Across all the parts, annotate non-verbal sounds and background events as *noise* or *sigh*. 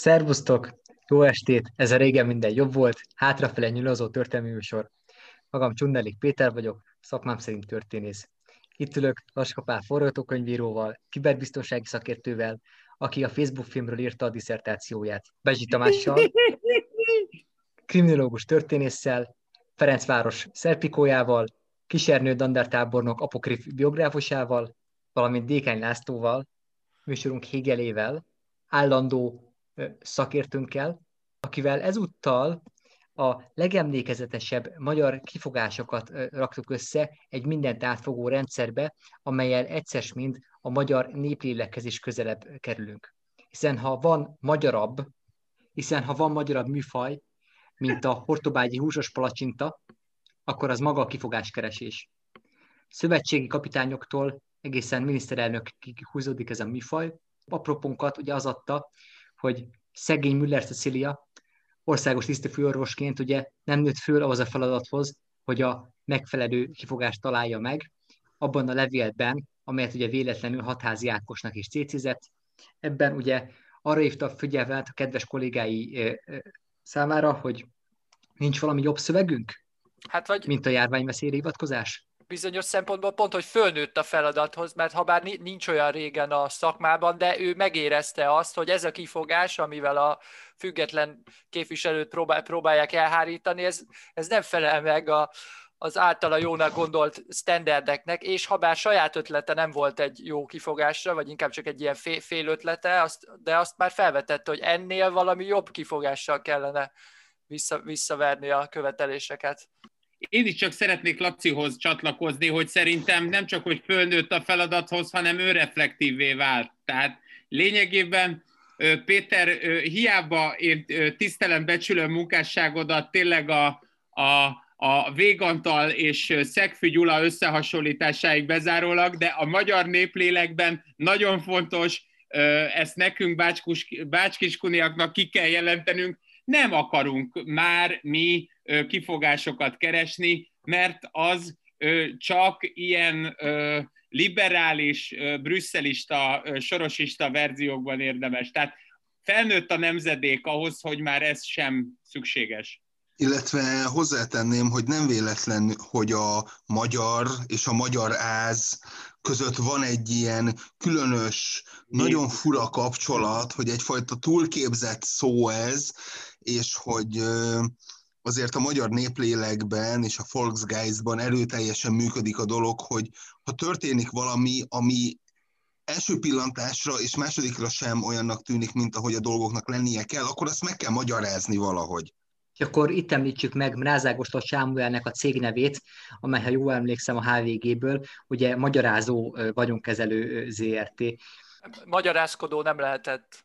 Szervusztok! Jó estét! Ez a régen minden jobb volt, hátrafele nyilazó történelmi műsor. Magam Csundelik Péter vagyok, szakmám szerint történész. Itt ülök Laskapál forgatókönyvíróval, kiberbiztonsági szakértővel, aki a Facebook filmről írta a diszertációját, Bezsi Tamással, kriminológus történésszel, Ferencváros Szerpikójával, Kisernő Dandártábornok apokrif biográfusával, valamint Dékány Lászlóval, műsorunk Hegelével, állandó szakértőnkkel, akivel ezúttal a legemlékezetesebb magyar kifogásokat raktuk össze egy mindent átfogó rendszerbe, amelyel egyszer mind a magyar néplélekhez is közelebb kerülünk. Hiszen ha van magyarabb, hiszen ha van magyarabb műfaj, mint a hortobágyi húsos palacsinta, akkor az maga a kifogáskeresés. Szövetségi kapitányoktól egészen miniszterelnökig húzódik ez a műfaj. Apropónkat ugye az adta, hogy szegény Müller Cecilia országos tisztefőorvosként ugye nem nőtt föl ahhoz a feladathoz, hogy a megfelelő kifogást találja meg, abban a levélben, amelyet ugye véletlenül hatházi Ákosnak is cécizett. Ebben ugye arra hívta a figyelmet a kedves kollégái számára, hogy nincs valami jobb szövegünk, hát vagy... mint a járványveszélyre hivatkozás? Bizonyos szempontból pont, hogy fölnőtt a feladathoz, mert ha bár nincs olyan régen a szakmában, de ő megérezte azt, hogy ez a kifogás, amivel a független képviselőt próbál, próbálják elhárítani, ez, ez nem felel meg a, az általa jónak gondolt standardeknek, és ha bár saját ötlete nem volt egy jó kifogásra, vagy inkább csak egy ilyen fél, fél ötlete, azt, de azt már felvetette, hogy ennél valami jobb kifogással kellene vissza, visszaverni a követeléseket. Én is csak szeretnék Lacihoz csatlakozni, hogy szerintem nem csak, hogy fölnőtt a feladathoz, hanem önreflektívvé vált. Tehát lényegében Péter, hiába én tisztelem, becsülöm munkásságodat, tényleg a, a, a Végantal és Szegfű Gyula összehasonlításáig bezárólag, de a magyar néplélekben nagyon fontos, ezt nekünk Bácskus, Bácskiskuniaknak ki kell jelentenünk, nem akarunk már mi kifogásokat keresni, mert az csak ilyen liberális, brüsszelista, sorosista verziókban érdemes. Tehát felnőtt a nemzedék ahhoz, hogy már ez sem szükséges. Illetve hozzátenném, hogy nem véletlen, hogy a magyar és a magyar áz között van egy ilyen különös, nagyon fura kapcsolat, hogy egyfajta túlképzett szó ez, és hogy azért a magyar néplélekben és a Volksgeistban erőteljesen működik a dolog, hogy ha történik valami, ami első pillantásra és másodikra sem olyannak tűnik, mint ahogy a dolgoknak lennie kell, akkor azt meg kell magyarázni valahogy. És akkor itt említsük meg Mrázágostos Sámuelnek a cégnevét, amely, ha jól emlékszem a HVG-ből, ugye magyarázó vagyonkezelő ZRT. Magyarázkodó nem lehetett.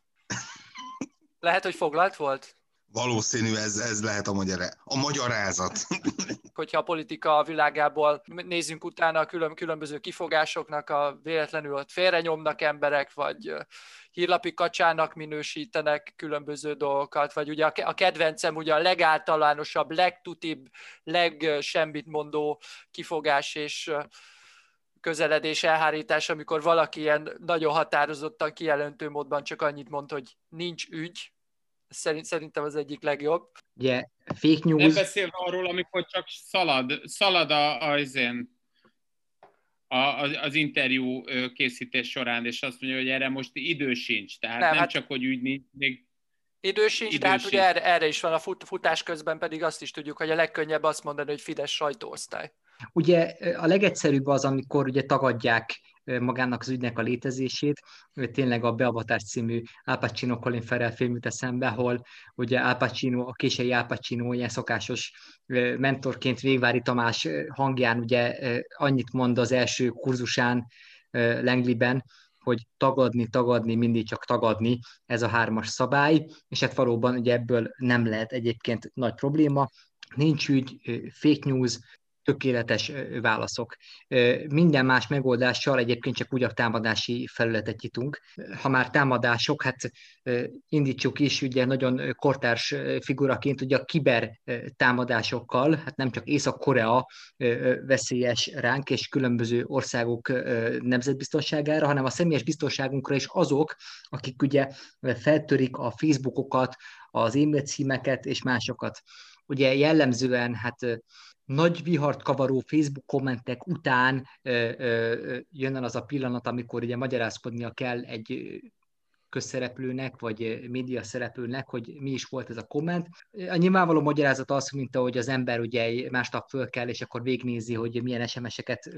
Lehet, hogy foglalt volt? Valószínű ez, ez lehet a, magyar, a magyarázat. Hogyha a politika világából nézzünk utána a külön, különböző kifogásoknak, a véletlenül félrenyomnak emberek, vagy hírlapi kacsának minősítenek különböző dolgokat, vagy ugye a kedvencem ugye a legáltalánosabb, legtutibb, legsemmit mondó kifogás és közeledés, elhárítás, amikor valaki ilyen nagyon határozottan kijelentő módban csak annyit mond, hogy nincs ügy, szerint, szerintem az egyik legjobb. Ugye, fake news... Nem beszélve arról, amikor csak szalad, szalad a, a, a, az interjú készítés során, és azt mondja, hogy erre most idő sincs. Tehát nem, nem hát... csak, hogy úgy nincs, még Idő sincs, Idő de hát sincs. ugye erre, erre is van a fut, futás közben pedig azt is tudjuk, hogy a legkönnyebb azt mondani, hogy Fidesz sajtóosztály. Ugye a legegyszerűbb az, amikor ugye tagadják magának az ügynek a létezését. Tényleg a Beavatás című Al Pacino Colin Farrell film jut eszembe, ahol ugye Al Pacino, a késői Al Pacino ilyen szokásos mentorként Végvári Tamás hangján ugye annyit mond az első kurzusán Lengliben, hogy tagadni, tagadni, mindig csak tagadni, ez a hármas szabály, és hát valóban ugye ebből nem lehet egyébként nagy probléma. Nincs ügy, fake news, tökéletes válaszok. Minden más megoldással egyébként csak a támadási felületet nyitunk. Ha már támadások, hát indítsuk is, ugye nagyon kortárs figuraként, ugye a kiber támadásokkal, hát nem csak Észak-Korea veszélyes ránk és különböző országok nemzetbiztonságára, hanem a személyes biztonságunkra is azok, akik ugye feltörik a Facebookokat, az e-mail címeket és másokat. Ugye jellemzően hát nagy vihart kavaró Facebook kommentek után jön az a pillanat, amikor ugye magyarázkodnia kell egy közszereplőnek, vagy média szereplőnek, hogy mi is volt ez a komment. A nyilvánvaló magyarázat az, mint ahogy az ember ugye másnap föl kell, és akkor végnézi, hogy milyen SMS-eket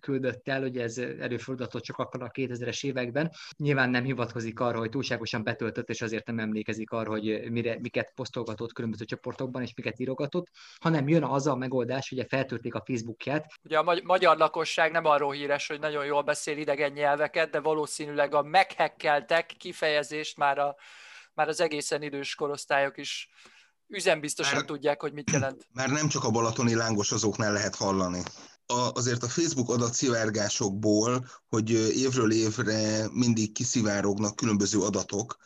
küldött el, ugye ez előfordulhatott csak akkor a 2000-es években. Nyilván nem hivatkozik arra, hogy túlságosan betöltött, és azért nem emlékezik arra, hogy mire, miket posztolgatott különböző csoportokban, és miket írogatott, hanem jön az a megoldás, hogy feltörték a Facebookját. Ugye a magyar lakosság nem arról híres, hogy nagyon jól beszél idegen nyelveket, de valószínűleg a meghekkeltek kifejezést már, a, már az egészen idős korosztályok is üzembiztosan már, tudják, hogy mit jelent. *clears throat* Már nem csak a balatoni lángosozóknál lehet hallani. A, azért a Facebook adatszivárgásokból, hogy évről évre mindig kiszivárognak különböző adatok,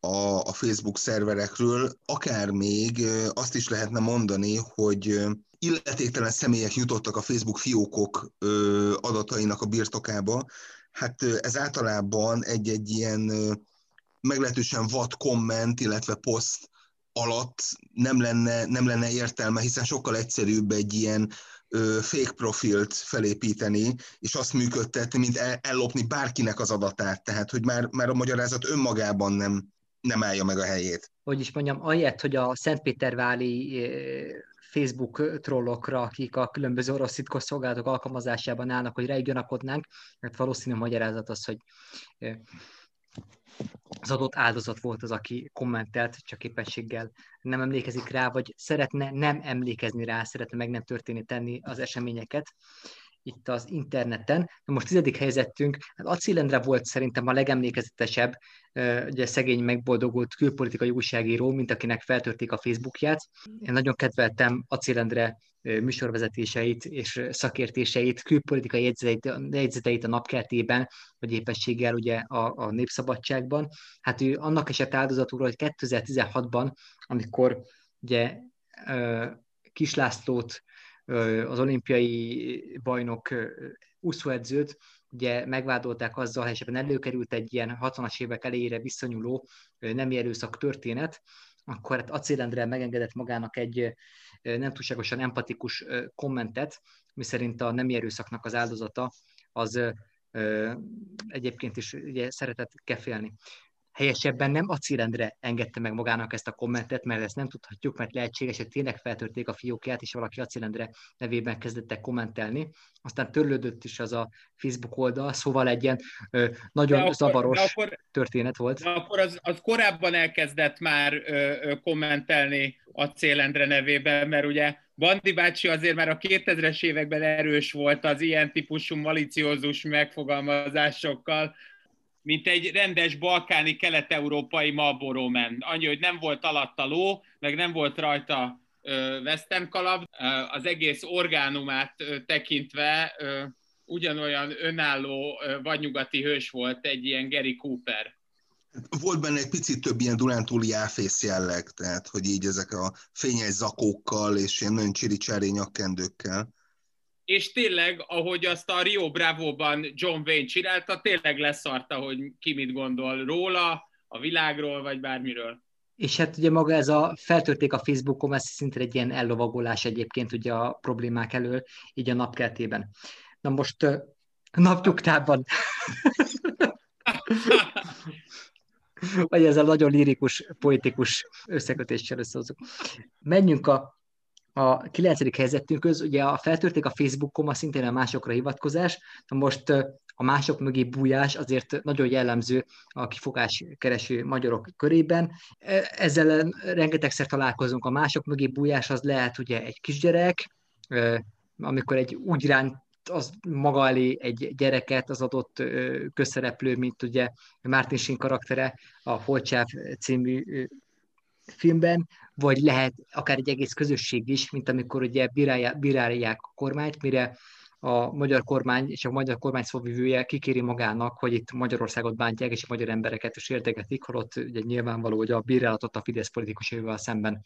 a, a Facebook szerverekről, akár még azt is lehetne mondani, hogy illetéktelen személyek jutottak a Facebook fiókok adatainak a birtokába, hát ez általában egy-egy ilyen meglehetősen vad komment, illetve poszt alatt nem lenne, nem lenne értelme, hiszen sokkal egyszerűbb egy ilyen fake profilt felépíteni, és azt működtetni, mint el, ellopni bárkinek az adatát. Tehát, hogy már, már a magyarázat önmagában nem, nem állja meg a helyét. Hogy is mondjam, ahelyett, hogy a Szentpéterváli Facebook trollokra, akik a különböző orosz titkos szolgálatok alkalmazásában állnak, hogy rájuk gyanakodnánk, mert valószínű magyarázat az, hogy az adott áldozat volt az, aki kommentelt, csak éppenséggel nem emlékezik rá, vagy szeretne nem emlékezni rá, szeretne meg nem történni tenni az eseményeket itt az interneten. Most tizedik helyzetünk, hát Acilendre volt szerintem a legemlékezetesebb, ugye szegény megboldogult külpolitikai újságíró, mint akinek feltörték a Facebookját. Én nagyon kedveltem Acilendre műsorvezetéseit és szakértéseit, külpolitikai jegyzeteit, jegyzeteit a napkertében, vagy épességgel ugye a, a Népszabadságban. Hát ő annak esett áldozatul, hogy 2016-ban, amikor ugye Kislászlót az olimpiai bajnok úszóedzőt, ugye megvádolták azzal, és ebben előkerült egy ilyen 60-as évek elejére viszonyuló nem erőszak történet, akkor hát Acélendre megengedett magának egy nem túlságosan empatikus kommentet, miszerint a nem erőszaknak az áldozata az egyébként is ugye szeretett kefélni helyesebben nem Acilendre engedte meg magának ezt a kommentet, mert ezt nem tudhatjuk, mert lehetséges, hogy tényleg feltörték a fiókját, és valaki Acilendre nevében kezdett kommentelni. Aztán törlődött is az a Facebook oldal, szóval egy ilyen ö, nagyon de akkor, zavaros de akkor, történet volt. De akkor az, az korábban elkezdett már ö, ö, kommentelni Acélendre nevében, mert ugye Bandi bácsi azért már a 2000-es években erős volt az ilyen típusú maliciózus megfogalmazásokkal, mint egy rendes balkáni kelet-európai Marlboro Man. Annyi, hogy nem volt alatta ló, meg nem volt rajta western kalap. Az egész orgánumát tekintve ugyanolyan önálló vadnyugati hős volt egy ilyen Gary Cooper. Volt benne egy picit több ilyen Dunántúli áfész jelleg, tehát hogy így ezek a fényes zakókkal és ilyen nagyon csiri nyakkendőkkel és tényleg, ahogy azt a Rio Bravo-ban John Wayne csinálta, tényleg leszarta, hogy ki mit gondol róla, a világról, vagy bármiről. És hát ugye maga ez a, feltörték a Facebookon, ez szinte egy ilyen ellovagolás egyébként ugye a problémák elől, így a napkeltében. Na most napnyugtában. *laughs* vagy ezzel nagyon lirikus, poetikus összekötéssel összehozunk. Menjünk a a kilencedik helyzetünkhöz, ugye a feltörték a Facebookon, a szintén a másokra hivatkozás, na most a mások mögé bújás azért nagyon jellemző a kifogás kereső magyarok körében. Ezzel rengetegszer találkozunk. A mások mögé bújás az lehet ugye egy kisgyerek, amikor egy úgy ránt az maga elé egy gyereket, az adott közszereplő, mint ugye Martin Sheen karaktere a Holcsáv című filmben, vagy lehet akár egy egész közösség is, mint amikor ugye bírálják, a kormányt, mire a magyar kormány és a magyar kormány szóvivője kikéri magának, hogy itt Magyarországot bántják, és a magyar embereket is értegetik, holott ugye nyilvánvaló, hogy a bírálatot a Fidesz politikusaival szemben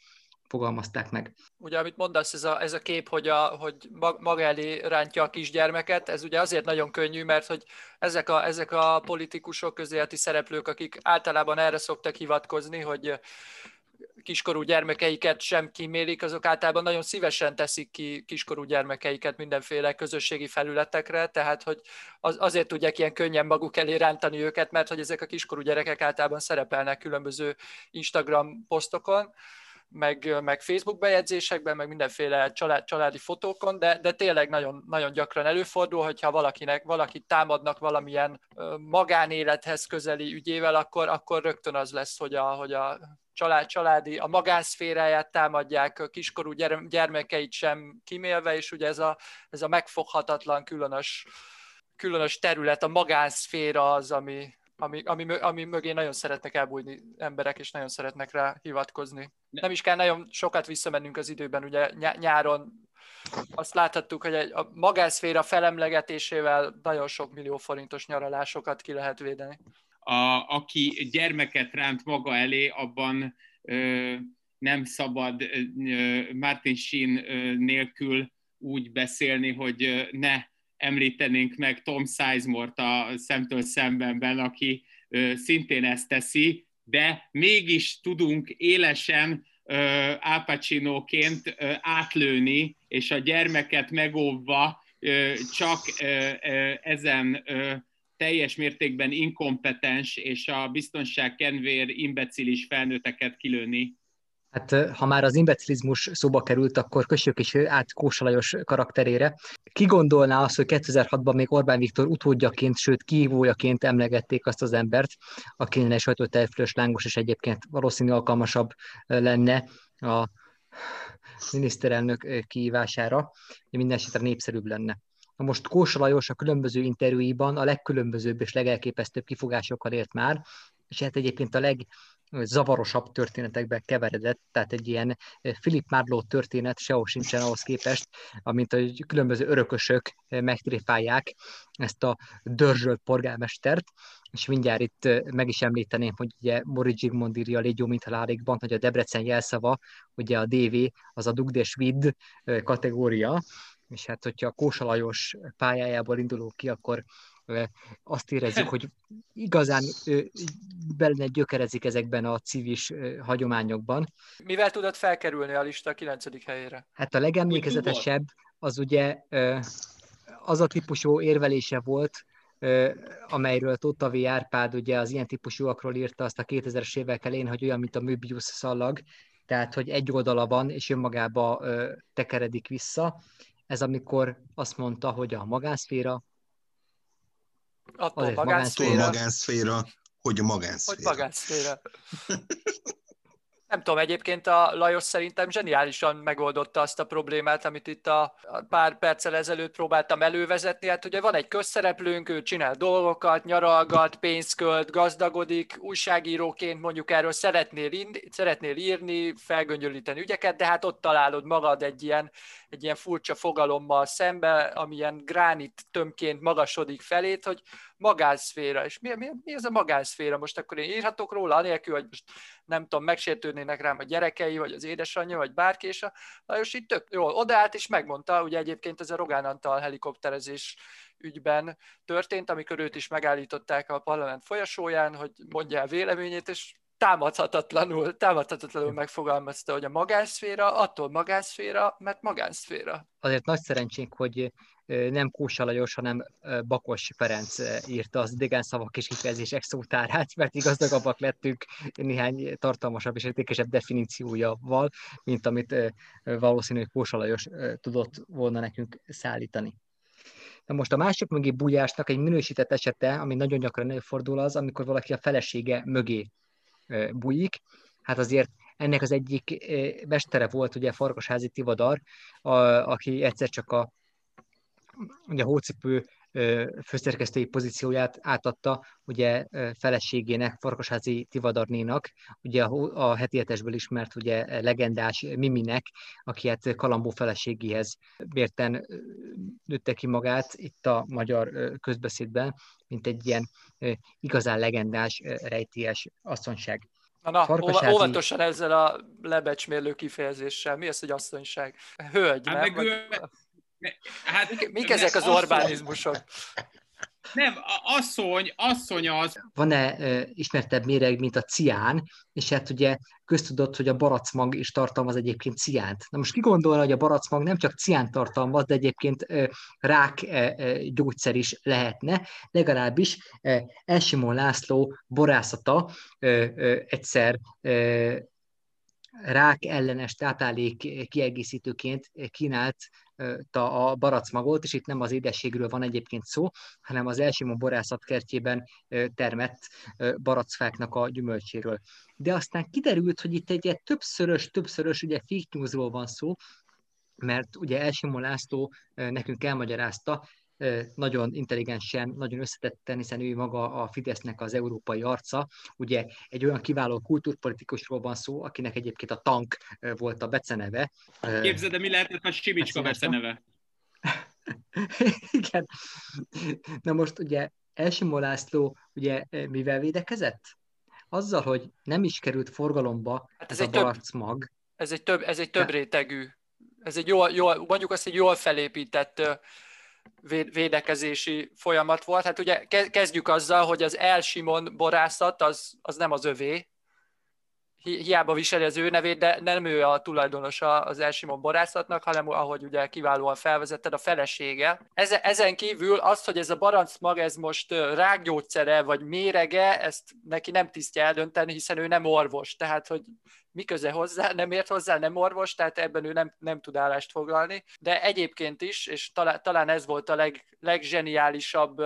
fogalmazták meg. Ugye, amit mondasz, ez a, ez a kép, hogy, a, hogy maga elé rántja a kisgyermeket, ez ugye azért nagyon könnyű, mert hogy ezek a, ezek a politikusok, közéleti szereplők, akik általában erre szoktak hivatkozni, hogy kiskorú gyermekeiket sem kimélik, azok általában nagyon szívesen teszik ki kiskorú gyermekeiket mindenféle közösségi felületekre, tehát hogy az, azért tudják ilyen könnyen maguk elé rántani őket, mert hogy ezek a kiskorú gyerekek általában szerepelnek különböző Instagram posztokon, meg, meg Facebook bejegyzésekben, meg mindenféle család, családi fotókon, de, de tényleg nagyon, nagyon gyakran előfordul, hogyha valakinek, valakit támadnak valamilyen magánélethez közeli ügyével, akkor, akkor rögtön az lesz, hogy a, hogy a család, családi, a magánszféráját támadják, a kiskorú gyermekeit sem kimélve, és ugye ez a, ez a megfoghatatlan különös, különös terület, a magánszféra az, ami, ami, ami, ami mögé nagyon szeretnek elbújni emberek, és nagyon szeretnek rá hivatkozni. Nem is kell nagyon sokat visszamennünk az időben, ugye nyáron azt láthattuk, hogy a magánszféra felemlegetésével nagyon sok millió forintos nyaralásokat ki lehet védeni. A, aki gyermeket ránt maga elé, abban ö, nem szabad ö, Martin Sheen ö, nélkül úgy beszélni, hogy ne említenénk meg Tom Sizemore-t a szemtől szembenben, aki szintén ezt teszi, de mégis tudunk élesen Al Pacino-ként átlőni, és a gyermeket megóvva csak ezen teljes mértékben inkompetens és a biztonság kedvéért imbecilis felnőtteket kilőni. Hát ha már az imbecilizmus szóba került, akkor kössük is át Kósalajos karakterére. Ki gondolná azt, hogy 2006-ban még Orbán Viktor utódjaként, sőt kihívójaként emlegették azt az embert, aki egy sajtótervfülös lángos, és egyébként valószínű alkalmasabb lenne a miniszterelnök kihívására, minden esetre népszerűbb lenne. Na most Kósa Lajos a különböző interjúiban a legkülönbözőbb és legelképesztőbb kifogásokkal ért már, és hát egyébként a leg, zavarosabb történetekbe keveredett, tehát egy ilyen Philip Marlowe történet sehol sincsen ahhoz képest, amint a különböző örökösök megtréfálják ezt a dörzsölt polgármestert, és mindjárt itt meg is említeném, hogy ugye Mori Zsigmond írja a Légyó mint hogy a Debrecen jelszava, ugye a DV, az a Dugdes Vid kategória, és hát hogyha a Kósa Lajos pályájából indulunk ki, akkor azt érezzük, hogy igazán benne gyökerezik ezekben a civis hagyományokban. Mivel tudod felkerülni a lista 9. helyére? Hát a legemlékezetesebb az ugye az a típusú érvelése volt, amelyről Tóta V. Árpád ugye az ilyen típusúakról írta azt a 2000-es évek elén, hogy olyan, mint a Möbius szallag, tehát, hogy egy oldala van, és önmagába tekeredik vissza. Ez amikor azt mondta, hogy a magánszféra Attól magánszféra. magánszféra, hogy magánszféra. Hogy magánszféra. Nem tudom, egyébként a Lajos szerintem zseniálisan megoldotta azt a problémát, amit itt a pár perccel ezelőtt próbáltam elővezetni. Hát ugye van egy közszereplőnk, ő csinál dolgokat, nyaralgat, pénzt költ, gazdagodik, újságíróként mondjuk erről szeretnél, indi, szeretnél írni, felgöngyölíteni ügyeket, de hát ott találod magad egy ilyen, egy ilyen furcsa fogalommal szembe, amilyen gránit tömként magasodik felét, hogy magánszféra. És mi, mi, mi ez a magánszféra? Most akkor én írhatok róla, anélkül, hogy most nem tudom, megsértődnének rám a gyerekei, vagy az édesanyja, vagy bárki, és a Lajos így tök jól odaállt, és megmondta, ugye egyébként ez a Rogán Antal helikopterezés ügyben történt, amikor őt is megállították a parlament folyasóján, hogy mondja el véleményét, és támadhatatlanul, támadhatatlanul megfogalmazta, hogy a magánszféra attól magánszféra, mert magánszféra. Azért nagy szerencsénk, hogy nem Kósa Lajos, hanem Bakos Ferenc írta az idegen szavak és kifejezések szótárát, mert így gazdagabbak lettünk néhány tartalmasabb és értékesebb definíciójával, mint amit valószínűleg Kósa Lajos tudott volna nekünk szállítani. Na most a másik mögé bújásnak egy minősített esete, ami nagyon gyakran előfordul az, amikor valaki a felesége mögé bújik. Hát azért ennek az egyik mestere volt ugye Farkasházi Tivadar, a, aki egyszer csak a ugye a hócipő főszerkesztői pozícióját átadta ugye feleségének, Farkasházi Tivadarnénak, ugye a, a heti ismert ugye legendás Miminek, aki hát Kalambó feleségéhez bérten nőtte ki magát itt a magyar közbeszédben, mint egy ilyen igazán legendás, rejtélyes asszonyság. Na, na Farkasházi... óvatosan ezzel a lebecsmérlő kifejezéssel. Mi az, hogy asszonyság? Hölgy, hát nem? Meg ő... Hát, mik, mik ezek az Orbánizmusok? Nem, asszony, asszony az. Van-e e, ismertebb méreg, mint a cián, és hát ugye köztudott, hogy a baracmag is tartalmaz egyébként ciánt. Na most ki gondolna, hogy a baracmag nem csak ciánt tartalmaz, de egyébként e, rák e, e, gyógyszer is lehetne, legalábbis e, Elsimon László borászata e, e, egyszer e, rák ellenes táplálék kiegészítőként kínált a baracmagot, és itt nem az édességről van egyébként szó, hanem az Elsimon borászat kertjében termett baracfáknak a gyümölcséről. De aztán kiderült, hogy itt egy többszörös, többszörös ugye fake newsról van szó, mert ugye Elsimon László nekünk elmagyarázta, nagyon intelligensen, nagyon összetetten, hiszen ő maga a Fidesznek az európai arca. Ugye egy olyan kiváló kultúrpolitikusról van szó, akinek egyébként a tank volt a beceneve. Képzeld, de mi lehetett a Simicska beceneve? *laughs* Igen. Na most ugye Elsimó László ugye mivel védekezett? Azzal, hogy nem is került forgalomba hát ez, ez egy a baracmag. Több, ez egy több, ez egy több rétegű, ez egy jól, jól, mondjuk azt egy jól felépített védekezési folyamat volt. Hát ugye kezdjük azzal, hogy az Elsimon borászat az, az nem az övé, hiába viseli az ő nevét, de nem ő a tulajdonosa az Elsimon borászatnak, hanem ahogy ugye kiválóan felvezetted, a felesége. Ezen kívül azt, hogy ez a barancmag, ez most rákgyógyszere vagy mérege, ezt neki nem tisztja eldönteni, hiszen ő nem orvos, tehát hogy mi köze hozzá, nem ért hozzá, nem orvos, tehát ebben ő nem, nem tud állást foglalni. De egyébként is, és talán, talán ez volt a leg, legzseniálisabb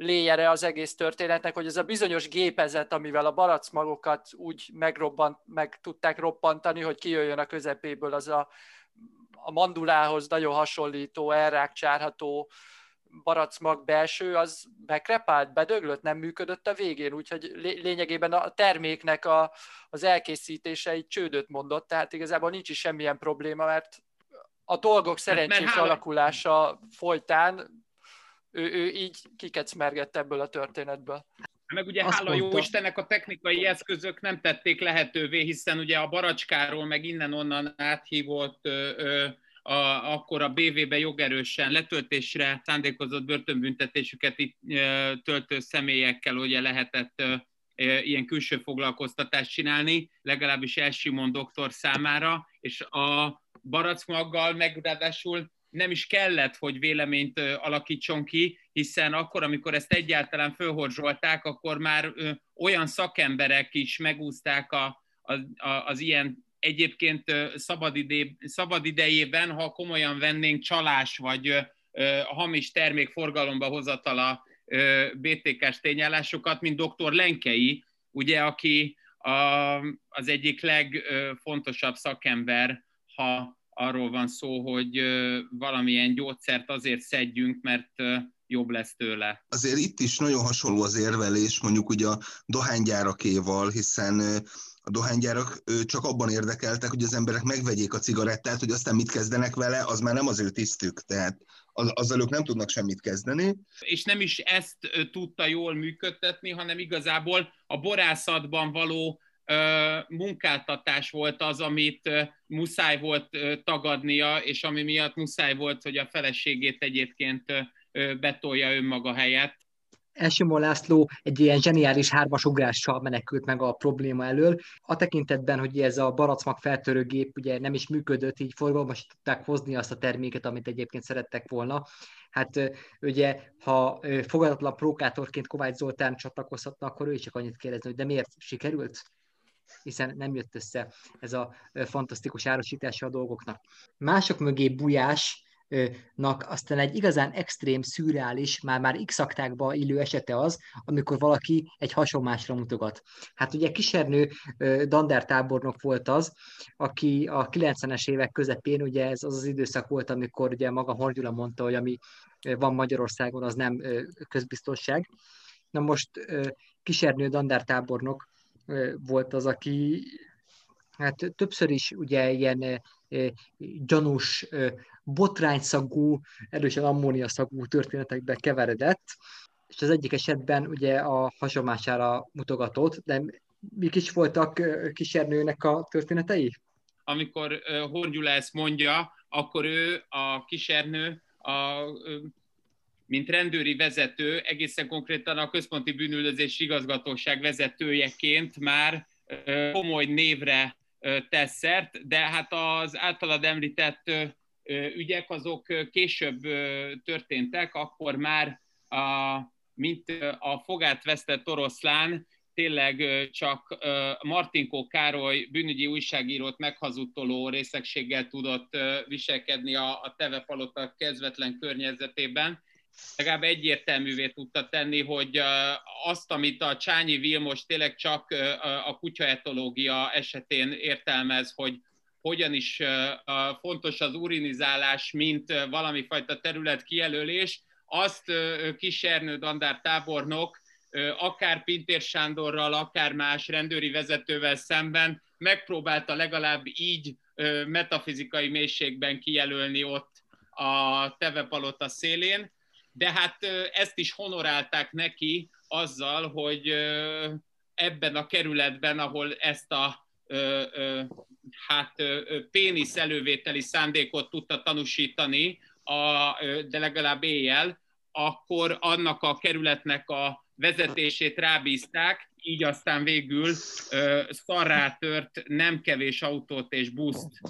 léjere az egész történetnek, hogy ez a bizonyos gépezet, amivel a baracmagokat úgy megrobbant, meg tudták roppantani, hogy kijöjjön a közepéből az a, a mandulához nagyon hasonlító, elrákcsárható baracmag belső, az bekrepált, bedöglött, nem működött a végén, úgyhogy lényegében a terméknek a, az elkészítése egy csődöt mondott, tehát igazából nincs is semmilyen probléma, mert a dolgok hát, szerencsés alakulása folytán ő, ő így kikecmergett ebből a történetből. Meg ugye Azt hála jó Istennek a technikai eszközök nem tették lehetővé, hiszen ugye a Baracskáról meg innen-onnan áthívott ö, ö, a, akkor a BV-be jogerősen letöltésre szándékozott börtönbüntetésüket itt ö, töltő személyekkel ugye lehetett ö, ilyen külső foglalkoztatást csinálni, legalábbis Elsimon doktor számára, és a baracmaggal meg ráadásul nem is kellett, hogy véleményt alakítson ki, hiszen akkor, amikor ezt egyáltalán fölhorzsolták, akkor már olyan szakemberek is megúzták a, a, a, az ilyen egyébként szabad, ide, szabad idejében, ha komolyan vennénk csalás vagy hamis termék forgalomba hozatala BTK-s tényállásokat, mint dr. Lenkei, ugye, aki a, az egyik legfontosabb szakember, ha arról van szó, hogy valamilyen gyógyszert azért szedjünk, mert jobb lesz tőle. Azért itt is nagyon hasonló az érvelés, mondjuk ugye a dohánygyárakéval, hiszen a dohánygyárak csak abban érdekeltek, hogy az emberek megvegyék a cigarettát, hogy aztán mit kezdenek vele, az már nem az ő tisztük, tehát azzal ők nem tudnak semmit kezdeni. És nem is ezt tudta jól működtetni, hanem igazából a borászatban való munkáltatás volt az, amit muszáj volt tagadnia, és ami miatt muszáj volt, hogy a feleségét egyébként betolja önmaga helyett. Elsimó László egy ilyen zseniális hármasugrással menekült meg a probléma elől. A tekintetben, hogy ez a baracmag feltörőgép ugye nem is működött, így forgalmas tudták hozni azt a terméket, amit egyébként szerettek volna. Hát ugye, ha fogadatlan prókátorként Kovács Zoltán csatlakozhatna, akkor ő is csak annyit kérdezni, hogy de miért sikerült? Hiszen nem jött össze ez a fantasztikus árosítása a dolgoknak. Mások mögé bujás, nak aztán egy igazán extrém, szürreális, már-már x illő esete az, amikor valaki egy hasonlásra mutogat. Hát ugye Kisernő Dander tábornok volt az, aki a 90-es évek közepén, ugye ez az az időszak volt, amikor ugye maga Horgyula mondta, hogy ami van Magyarországon, az nem közbiztonság. Na most Kisernő dandártábornok volt az, aki hát többször is ugye ilyen gyanús, botrányszagú, erősen ammóniaszagú történetekbe keveredett, és az egyik esetben ugye a hasonlására mutogatott, de mik is voltak Kisernőnek a történetei? Amikor Horgyula ezt mondja, akkor ő, a Kisernő, a mint rendőri vezető, egészen konkrétan a Központi Bűnüldözési Igazgatóság vezetőjeként már komoly névre tesz szert, de hát az általad említett ügyek azok később történtek, akkor már a, mint a fogát vesztett oroszlán, tényleg csak Martinkó Károly bűnügyi újságírót meghazudtoló részegséggel tudott viselkedni a, a Teve Palota kezdvetlen környezetében, legalább egyértelművé tudta tenni, hogy azt, amit a Csányi Vilmos tényleg csak a kutyaetológia esetén értelmez, hogy hogyan is fontos az urinizálás, mint valami fajta terület kijelölés, azt Kisernő Dandár tábornok akár Pintér Sándorral, akár más rendőri vezetővel szemben megpróbálta legalább így metafizikai mélységben kijelölni ott a Tevepalota szélén, de hát ezt is honorálták neki azzal, hogy ebben a kerületben, ahol ezt a hát pénisz elővételi szándékot tudta tanúsítani, a, de legalább éjjel, akkor annak a kerületnek a vezetését rábízták, így aztán végül szarrá tört nem kevés autót és buszt.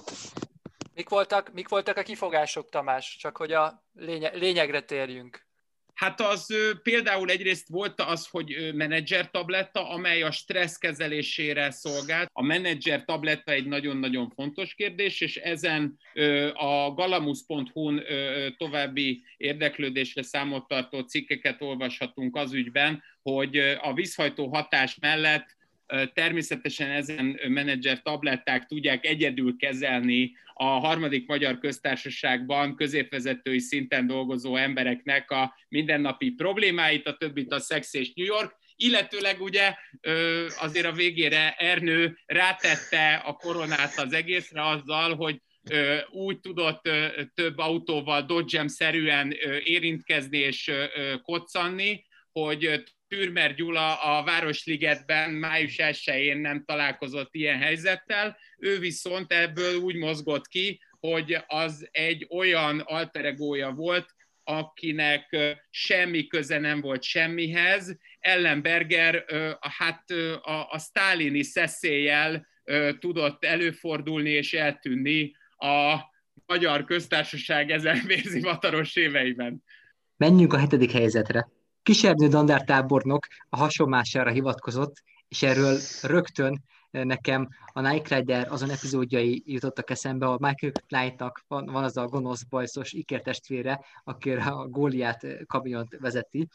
Mik voltak, mik voltak a kifogások, Tamás? Csak hogy a lényegre térjünk. Hát az például egyrészt volt az, hogy menedzser tabletta, amely a stressz kezelésére szolgált. A menedzser tabletta egy nagyon-nagyon fontos kérdés, és ezen a galamus.hu-n további érdeklődésre számot tartó cikkeket olvashatunk az ügyben, hogy a vízhajtó hatás mellett Természetesen ezen menedzser tabletták tudják egyedül kezelni a harmadik magyar köztársaságban középvezetői szinten dolgozó embereknek a mindennapi problémáit, a többit a Szex és New York, illetőleg ugye azért a végére Ernő rátette a koronát az egészre azzal, hogy úgy tudott több autóval Dodgem-szerűen érintkezni és koccanni, hogy Türmer Gyula a Városligetben május 1-én nem találkozott ilyen helyzettel, ő viszont ebből úgy mozgott ki, hogy az egy olyan alteregója volt, akinek semmi köze nem volt semmihez. Ellenberger hát a, a sztálini szeszélyel tudott előfordulni és eltűnni a Magyar Köztársaság ezen *laughs* vérzivataros éveiben. Menjünk a hetedik helyzetre. Kisernő Dandár tábornok a hasonlására hivatkozott, és erről rögtön nekem a Nike Rider azon epizódjai jutottak eszembe, ahol Michael Knightnak van, van az a gonosz bajszos ikertestvére, aki a Góliát kamiont vezeti,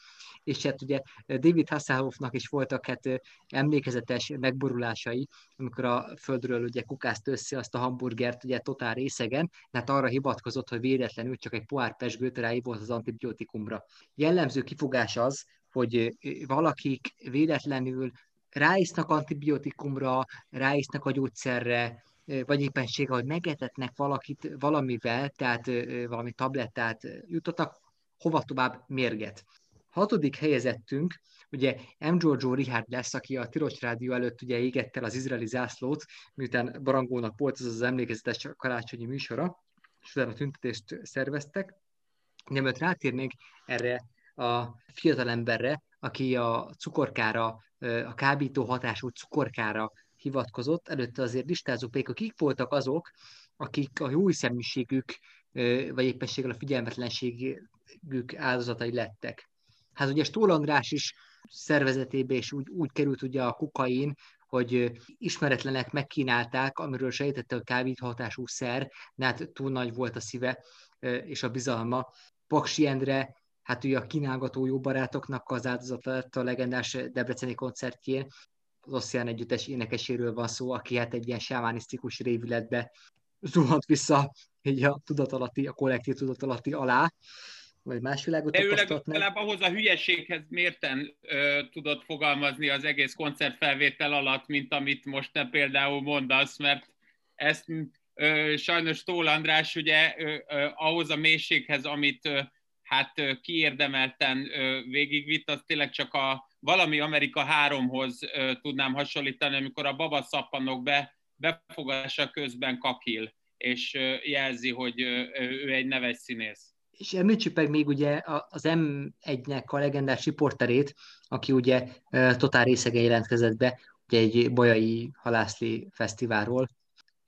és hát ugye David Hasselhoffnak is voltak hát emlékezetes megborulásai, amikor a földről ugye kukázt össze azt a hamburgert ugye totál részegen, hát arra hivatkozott, hogy véletlenül csak egy pohár pesgőt ráívott az antibiotikumra. Jellemző kifogás az, hogy valakik véletlenül ráisznak antibiotikumra, ráisznak a gyógyszerre, vagy éppensége, hogy megetetnek valakit valamivel, tehát valami tablettát jutottak, hova tovább mérget. Hatodik helyezettünk, ugye M. Giorgio Richard lesz, aki a Tilos Rádió előtt ugye égette el az izraeli zászlót, miután Barangónak volt az az emlékezetes karácsonyi műsora, és utána tüntetést szerveztek. Mielőtt rátérnénk erre a fiatalemberre, aki a cukorkára, a kábító hatású cukorkára hivatkozott, előtte azért listázunk még, kik voltak azok, akik a jó szeműségük, vagy éppességgel a figyelmetlenségük áldozatai lettek. Hát ugye Stól András is szervezetébe is úgy, úgy került ugye a kokain, hogy ismeretlenek megkínálták, amiről sejtette a kábíthatású szer, de hát túl nagy volt a szíve és a bizalma. Paksi Endre, hát ugye a kínálgató jó barátoknak az áldozata lett a legendás Debreceni koncertjén, az Oszcián együttes énekeséről van szó, aki hát egy ilyen sámánisztikus révületbe zuhant vissza így a tudatalatti, a kollektív tudatalatti alá, vagy más világot De ő legalább ahhoz a hülyeséghez mérten ö, tudott fogalmazni az egész koncertfelvétel alatt, mint amit most te például mondasz, mert ezt ö, sajnos Tól András ugye ö, ö, ahhoz a mélységhez, amit ö, hát kiérdemelten végigvitt, az tényleg csak a valami Amerika 3-hoz ö, tudnám hasonlítani, amikor a babaszappanok be, befogadása közben kakil, és jelzi, hogy ő egy neves színész. És említsük meg még ugye az M1-nek a legendás riporterét, aki ugye totál részegen jelentkezett be, ugye egy bolyai halászli fesztiválról.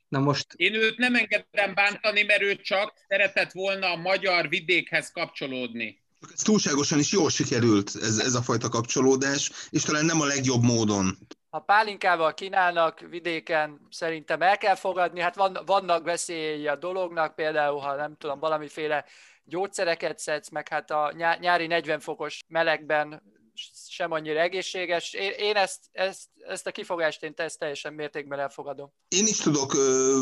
Na most... Én őt nem engedem bántani, mert ő csak szeretett volna a magyar vidékhez kapcsolódni. Ez túlságosan is jól sikerült ez, ez a fajta kapcsolódás, és talán nem a legjobb módon. Ha pálinkával kínálnak vidéken, szerintem el kell fogadni, hát van, vannak veszélyei a dolognak, például ha nem tudom, valamiféle gyógyszereket szedsz, meg hát a nyári 40 fokos melegben sem annyira egészséges. Én, én ezt, ezt, ezt a kifogást én ezt teljesen mértékben elfogadom. Én is tudok ö,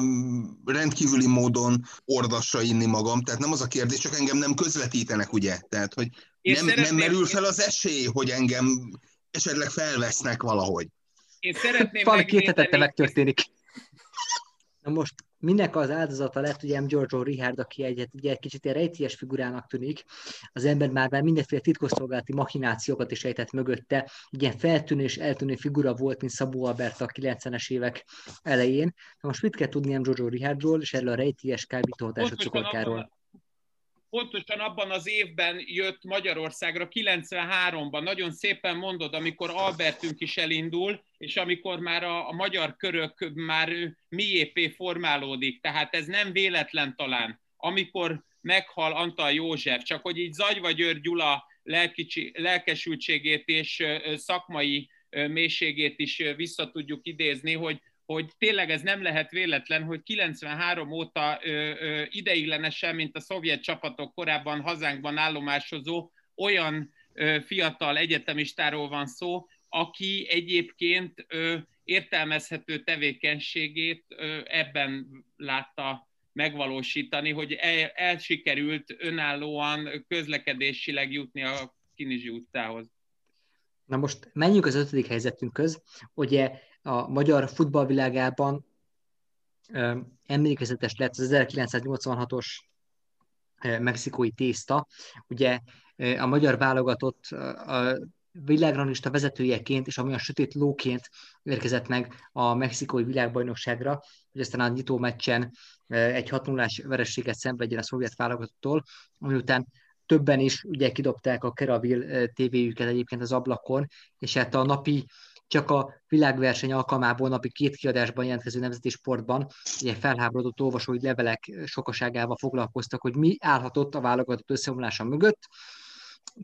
rendkívüli módon ordasra inni magam, tehát nem az a kérdés, csak engem nem közvetítenek, ugye? Tehát, hogy nem, nem merül fel az esély, hogy engem esetleg felvesznek valahogy. Én szeretném Valami két hetette megtörténik. Na most minek az áldozata lett ugye M. Giorgio Richard, aki egy, ugye egy kicsit ilyen rejtélyes figurának tűnik, az ember már, már mindenféle titkosszolgálati machinációkat is ejtett mögötte, ilyen feltűnő és eltűnő figura volt, mint Szabó Albert a 90-es évek elején. Na most mit kell tudni M. Giorgio Richardról, és erről a rejtélyes kábítóhatású cukorkáról? Pontosan abban az évben jött Magyarországra, 93-ban, nagyon szépen mondod, amikor Albertünk is elindul, és amikor már a, a magyar körök már miépé formálódik, tehát ez nem véletlen talán, amikor meghal Antal József, csak hogy így Zagyva György Gyula lelkicsi, lelkesültségét és szakmai mélységét is vissza tudjuk idézni, hogy hogy tényleg ez nem lehet véletlen, hogy 93 óta ö, ö, ideiglenesen, mint a szovjet csapatok korábban hazánkban állomásozó, olyan ö, fiatal egyetemistáról van szó, aki egyébként ö, értelmezhető tevékenységét ö, ebben látta megvalósítani, hogy el, elsikerült önállóan közlekedésileg jutni a Kinizsi utcához. Na most menjünk az ötödik helyzetünkhöz. Ugye a magyar futballvilágában emlékezetes lett az 1986-os mexikói tészta. Ugye a magyar válogatott a világranglista vezetőjeként és amilyen sötét lóként érkezett meg a mexikói világbajnokságra, hogy aztán a nyitó meccsen egy 6 0 verességet szenvedjen a szovjet válogatottól, után többen is ugye kidobták a Keravil tévéjüket egyébként az ablakon, és hát a napi csak a világverseny alkalmából napi két kiadásban jelentkező nemzeti sportban ugye felháborodott olvasói levelek sokaságával foglalkoztak, hogy mi állhatott a válogatott összeomlása mögött.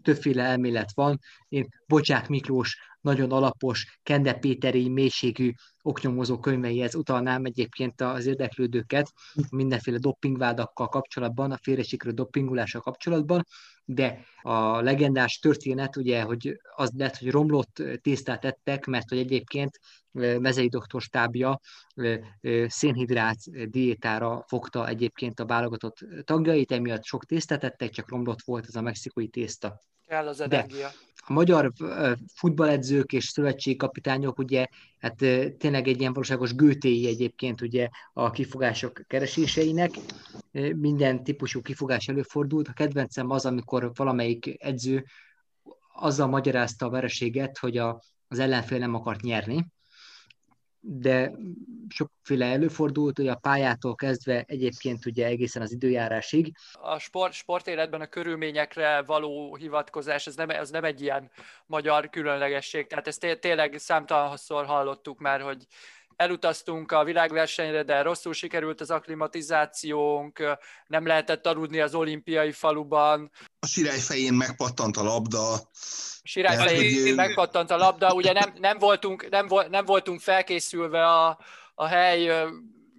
Többféle elmélet van. Én Bocsák Miklós nagyon alapos, Kende Péteri mélységű oknyomozó könyveihez utalnám egyébként az érdeklődőket mindenféle dopingvádakkal kapcsolatban, a félresikrő dopingulással kapcsolatban, de a legendás történet ugye, hogy az lett, hogy romlott tésztát ettek, mert hogy egyébként mezei doktor stábja szénhidrát diétára fogta egyébként a válogatott tagjait, emiatt sok tésztát ettek, csak romlott volt ez a mexikói tészta. Kell az energia. De a magyar futballedzők és szövetségkapitányok ugye hát tényleg egy ilyen valóságos gőtéi egyébként ugye a kifogások kereséseinek. Minden típusú kifogás előfordult. A kedvencem az, amikor valamelyik edző azzal magyarázta a vereséget, hogy a, az ellenfél nem akart nyerni, de sokféle előfordult, hogy a pályától kezdve egyébként ugye egészen az időjárásig. A sport, sportéletben a körülményekre való hivatkozás, ez nem, ez nem egy ilyen magyar különlegesség, tehát ezt tényleg számtalanszor hallottuk már, hogy elutaztunk a világversenyre, de rosszul sikerült az akklimatizációnk, nem lehetett aludni az olimpiai faluban. A sirály fején megpattant a labda. A sirály fején hogy... megpattant a labda, ugye nem, nem, voltunk, nem, nem voltunk felkészülve a, a hely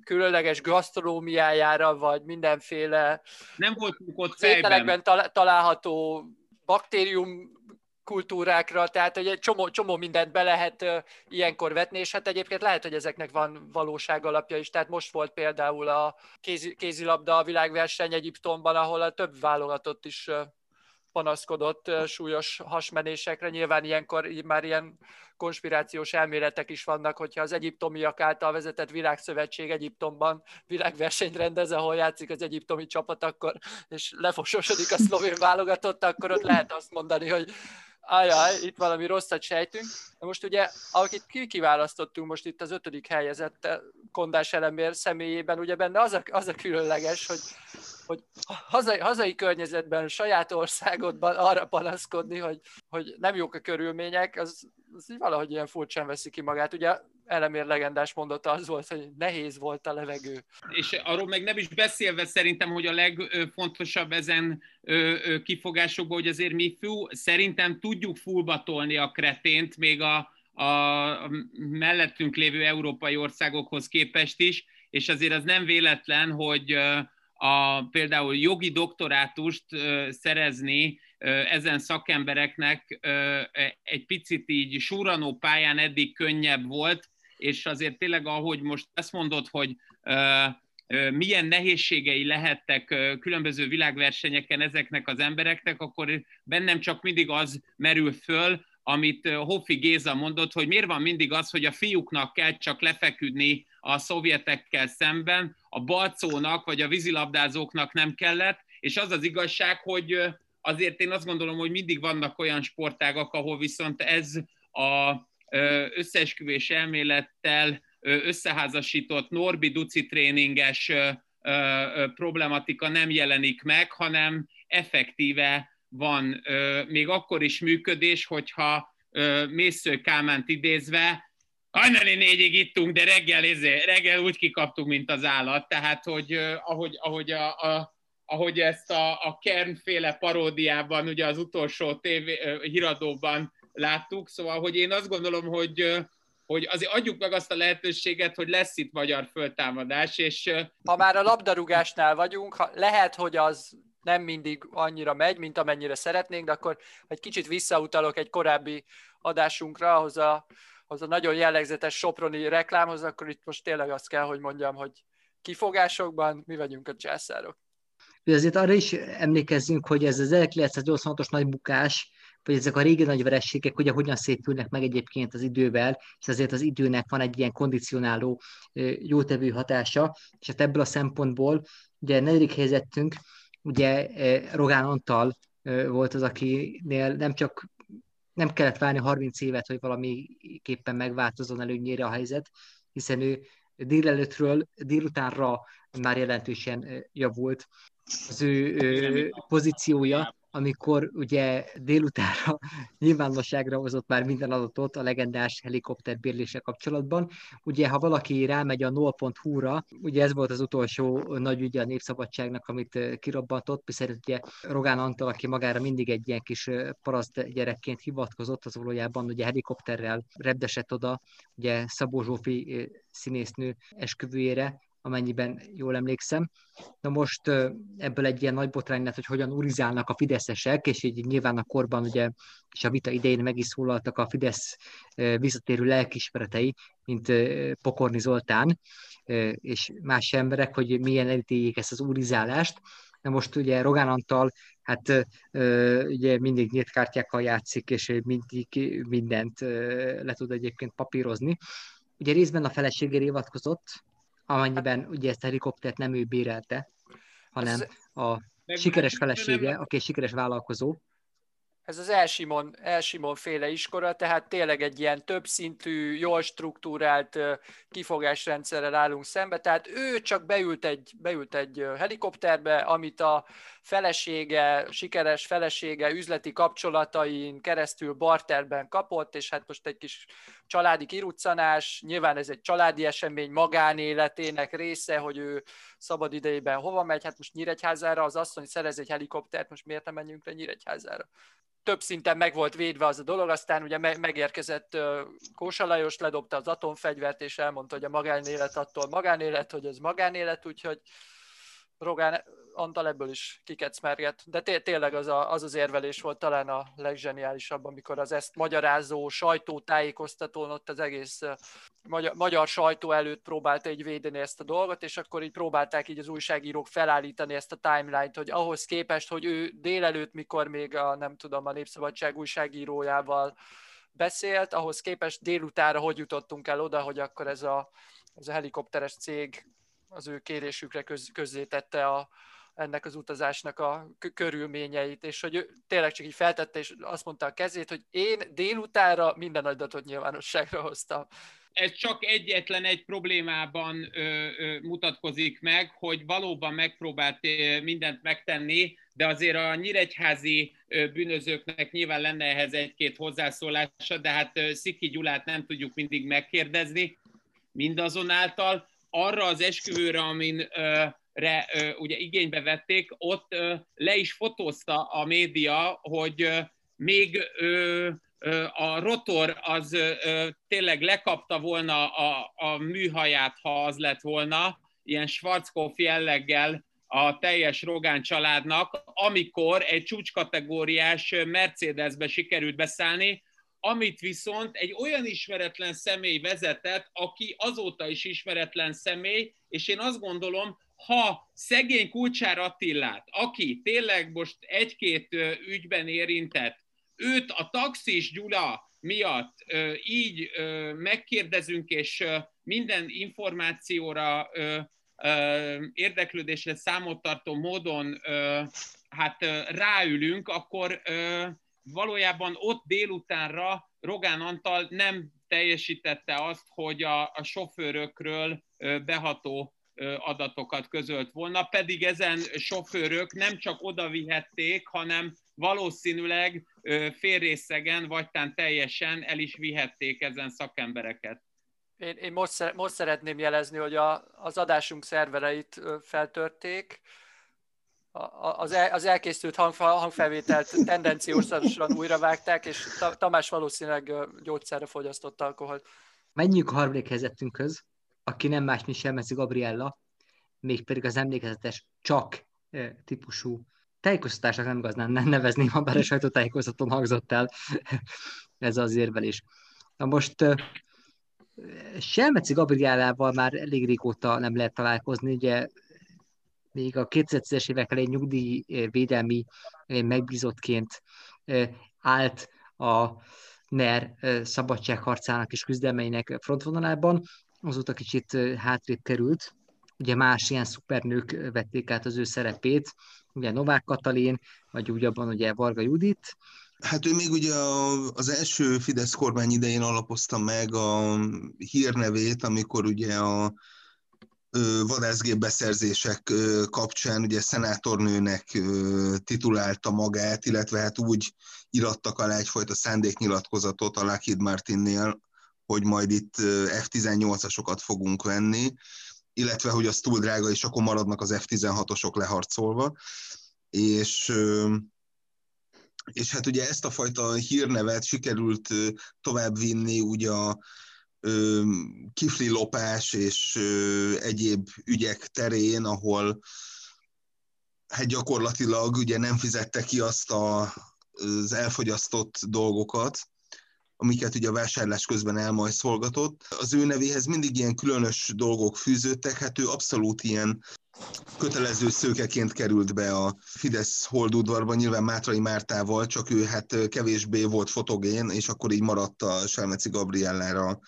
különleges gasztronómiájára, vagy mindenféle nem voltunk ott fejben. található baktérium kultúrákra, tehát egy csomó, csomó mindent be lehet uh, ilyenkor vetni, és hát egyébként lehet, hogy ezeknek van valóság alapja is. Tehát most volt például a kézi, kézilabda világverseny Egyiptomban, ahol a több válogatott is panaszkodott súlyos hasmenésekre. Nyilván ilyenkor már ilyen konspirációs elméletek is vannak, hogyha az egyiptomiak által vezetett világszövetség Egyiptomban világversenyt rendez, ahol játszik az egyiptomi csapat, akkor, és lefososodik a szlovén válogatott, akkor ott lehet azt mondani, hogy ajaj, itt valami rosszat sejtünk. De most ugye, akit kiválasztottunk most itt az ötödik helyezett Kondás Elemér személyében, ugye benne az a, az a különleges, hogy, hogy hazai, hazai környezetben, saját országodban arra panaszkodni, hogy, hogy nem jók a körülmények, az, az valahogy ilyen furcsán veszi ki magát. Ugye elemér legendás mondata az volt, hogy nehéz volt a levegő. És arról meg nem is beszélve szerintem, hogy a legfontosabb ezen kifogásokban, hogy azért mi fú, szerintem tudjuk fullbatolni a kretént, még a, a mellettünk lévő európai országokhoz képest is, és azért az nem véletlen, hogy a, például jogi doktorátust szerezni ezen szakembereknek egy picit így súranó pályán eddig könnyebb volt, és azért tényleg, ahogy most ezt mondod, hogy milyen nehézségei lehettek különböző világversenyeken ezeknek az embereknek, akkor bennem csak mindig az merül föl, amit Hoffi Géza mondott, hogy miért van mindig az, hogy a fiúknak kell csak lefeküdni a szovjetekkel szemben, a balcónak vagy a vízilabdázóknak nem kellett, és az az igazság, hogy azért én azt gondolom, hogy mindig vannak olyan sportágak, ahol viszont ez a összeesküvés elmélettel összeházasított Norbi Duci tréninges problematika nem jelenik meg, hanem effektíve van még akkor is működés, hogyha Mésző Kálmánt idézve, hajnali négyig ittunk, de reggel, ezé, reggel úgy kikaptunk, mint az állat. Tehát, hogy ahogy, ahogy, a, a, ahogy ezt a, a Kernféle paródiában, ugye az utolsó tévé, híradóban láttuk, szóval, hogy én azt gondolom, hogy hogy azért adjuk meg azt a lehetőséget, hogy lesz itt magyar föltámadás, és... Ha már a labdarúgásnál vagyunk, lehet, hogy az nem mindig annyira megy, mint amennyire szeretnénk, de akkor egy kicsit visszautalok egy korábbi adásunkra, ahhoz a, ahhoz a nagyon jellegzetes Soproni reklámhoz, akkor itt most tényleg azt kell, hogy mondjam, hogy kifogásokban mi vagyunk a császárok. Azért arra is emlékezzünk, hogy ez az 1986-os nagy bukás, vagy ezek a régi nagy verességek ugye hogyan szépülnek meg egyébként az idővel, és azért az időnek van egy ilyen kondicionáló, jótevő hatása, és hát ebből a szempontból ugye negyedik helyzettünk, ugye Rogán Antal volt az, akinél nem csak nem kellett várni 30 évet, hogy valamiképpen megváltozzon előnyére a helyzet, hiszen ő délelőttről délutánra már jelentősen javult. Az ő pozíciója, amikor ugye délutánra *laughs* nyilvánosságra hozott már minden adatot a legendás helikopter bérlése kapcsolatban. Ugye, ha valaki rámegy a 0.hu-ra, ugye ez volt az utolsó nagy ügye a Népszabadságnak, amit kirobbantott, hiszen ugye Rogán Antal, aki magára mindig egy ilyen kis paraszt gyerekként hivatkozott, az valójában ugye helikopterrel repdesett oda, ugye Szabó Zsófi színésznő esküvőjére, amennyiben jól emlékszem. Na most ebből egy ilyen nagy botrány lett, hogy hogyan urizálnak a fideszesek, és így nyilván a korban ugye, és a vita idején meg is szólaltak a Fidesz visszatérő lelkismeretei, mint Pokorni Zoltán, és más emberek, hogy milyen elítéljék ezt az urizálást. Na most ugye Rogán Antal, hát ugye mindig nyílt kártyákkal játszik, és mindig mindent le tud egyébként papírozni. Ugye részben a feleségére hivatkozott, amennyiben ugye ezt a helikoptert nem ő bérelte, hanem a sikeres felesége, aki egy sikeres vállalkozó, ez az Elsimon, Elsimon féle iskola, tehát tényleg egy ilyen többszintű, jól struktúrált kifogásrendszerrel állunk szembe, tehát ő csak beült egy, beült egy helikopterbe, amit a felesége, sikeres felesége üzleti kapcsolatain keresztül barterben kapott, és hát most egy kis családi kiruccanás, nyilván ez egy családi esemény, magánéletének része, hogy ő szabad idejében hova megy, hát most Nyíregyházára, az asszony szerez egy helikoptert, most miért nem menjünk le Nyíregyházára? Több szinten meg volt védve az a dolog, aztán ugye megérkezett Kósa Lajos, ledobta az atomfegyvert, és elmondta, hogy a magánélet attól magánélet, hogy ez magánélet, úgyhogy Rogán Antal ebből is kikecmerget. De té- tényleg az, a, az az érvelés volt talán a leggeniálisabb, amikor az ezt magyarázó sajtótájékoztatón ott az egész magyar, magyar sajtó előtt próbálta így védeni ezt a dolgot, és akkor így próbálták így az újságírók felállítani ezt a timeline-t, hogy ahhoz képest, hogy ő délelőtt, mikor még a, nem tudom, a Népszabadság újságírójával beszélt, ahhoz képest délutára hogy jutottunk el oda, hogy akkor ez a, ez a helikopteres cég az ő kérésükre köz, közzétette a, ennek az utazásnak a körülményeit, és hogy ő tényleg csak így feltette, és azt mondta a kezét, hogy én délutára minden adatot nyilvánosságra hoztam. Ez csak egyetlen egy problémában ö, ö, mutatkozik meg, hogy valóban megpróbált mindent megtenni, de azért a nyíregyházi bűnözőknek nyilván lenne ehhez egy-két hozzászólása, de hát Sziki Gyulát nem tudjuk mindig megkérdezni. Mindazonáltal arra az esküvőre, amin re, ugye igénybe vették, ott le is fotózta a média, hogy még a rotor az tényleg lekapta volna a, a műhaját, ha az lett volna, ilyen Schwarzkopf jelleggel a teljes Rogán családnak, amikor egy csúcskategóriás Mercedesbe sikerült beszállni, amit viszont egy olyan ismeretlen személy vezetett, aki azóta is ismeretlen személy, és én azt gondolom, ha szegény Kulcsár Attillát, aki tényleg most egy-két ügyben érintett, őt a taxis Gyula miatt így megkérdezünk, és minden információra, érdeklődésre számot tartó módon hát ráülünk, akkor valójában ott délutánra Rogán Antal nem teljesítette azt, hogy a, a sofőrökről beható adatokat közölt volna, pedig ezen sofőrök nem csak oda vihették, hanem valószínűleg félrészegen, vagy tán teljesen el is vihették ezen szakembereket. Én, én most, most szeretném jelezni, hogy a, az adásunk szervereit feltörték, az, el, az elkészült hangfelvételt tendenciósan újra vágták, és Tamás valószínűleg gyógyszerre fogyasztott alkoholt. Menjünk a harmadik helyzetünkhöz, aki nem más, mint Selmeci Gabriella, mégpedig az emlékezetes csak típusú tájékoztatásnak nem igazán nem nevezném, ha bár a sajtótájékoztatón hangzott el *laughs* ez az érvelés. Na most Selmeci Gabriellával már elég régóta nem lehet találkozni, ugye még a 2010-es évek elején nyugdíjvédelmi megbízottként állt a NER szabadságharcának és küzdelmeinek frontvonalában, azóta kicsit hátrébb került. Ugye más ilyen szupernők vették át az ő szerepét, ugye Novák Katalin, vagy úgy abban ugye Varga Judit. Hát ő még ugye az első Fidesz kormány idején alapozta meg a hírnevét, amikor ugye a vadászgép beszerzések kapcsán ugye szenátornőnek titulálta magát, illetve hát úgy irattak alá egyfajta szándéknyilatkozatot a Lockheed Martinnél, hogy majd itt F-18-asokat fogunk venni, illetve hogy az túl drága, és akkor maradnak az F-16-osok leharcolva. És, és hát ugye ezt a fajta hírnevet sikerült továbbvinni ugye a kifli lopás és egyéb ügyek terén, ahol hát gyakorlatilag ugye nem fizette ki azt a, az elfogyasztott dolgokat, amiket ugye a vásárlás közben elmajszolgatott. Az ő nevéhez mindig ilyen különös dolgok fűződtek, hát ő abszolút ilyen kötelező szőkeként került be a Fidesz holdudvarban, nyilván Mátrai Mártával, csak ő hát kevésbé volt fotogén, és akkor így maradt a Selmeci Gabriellára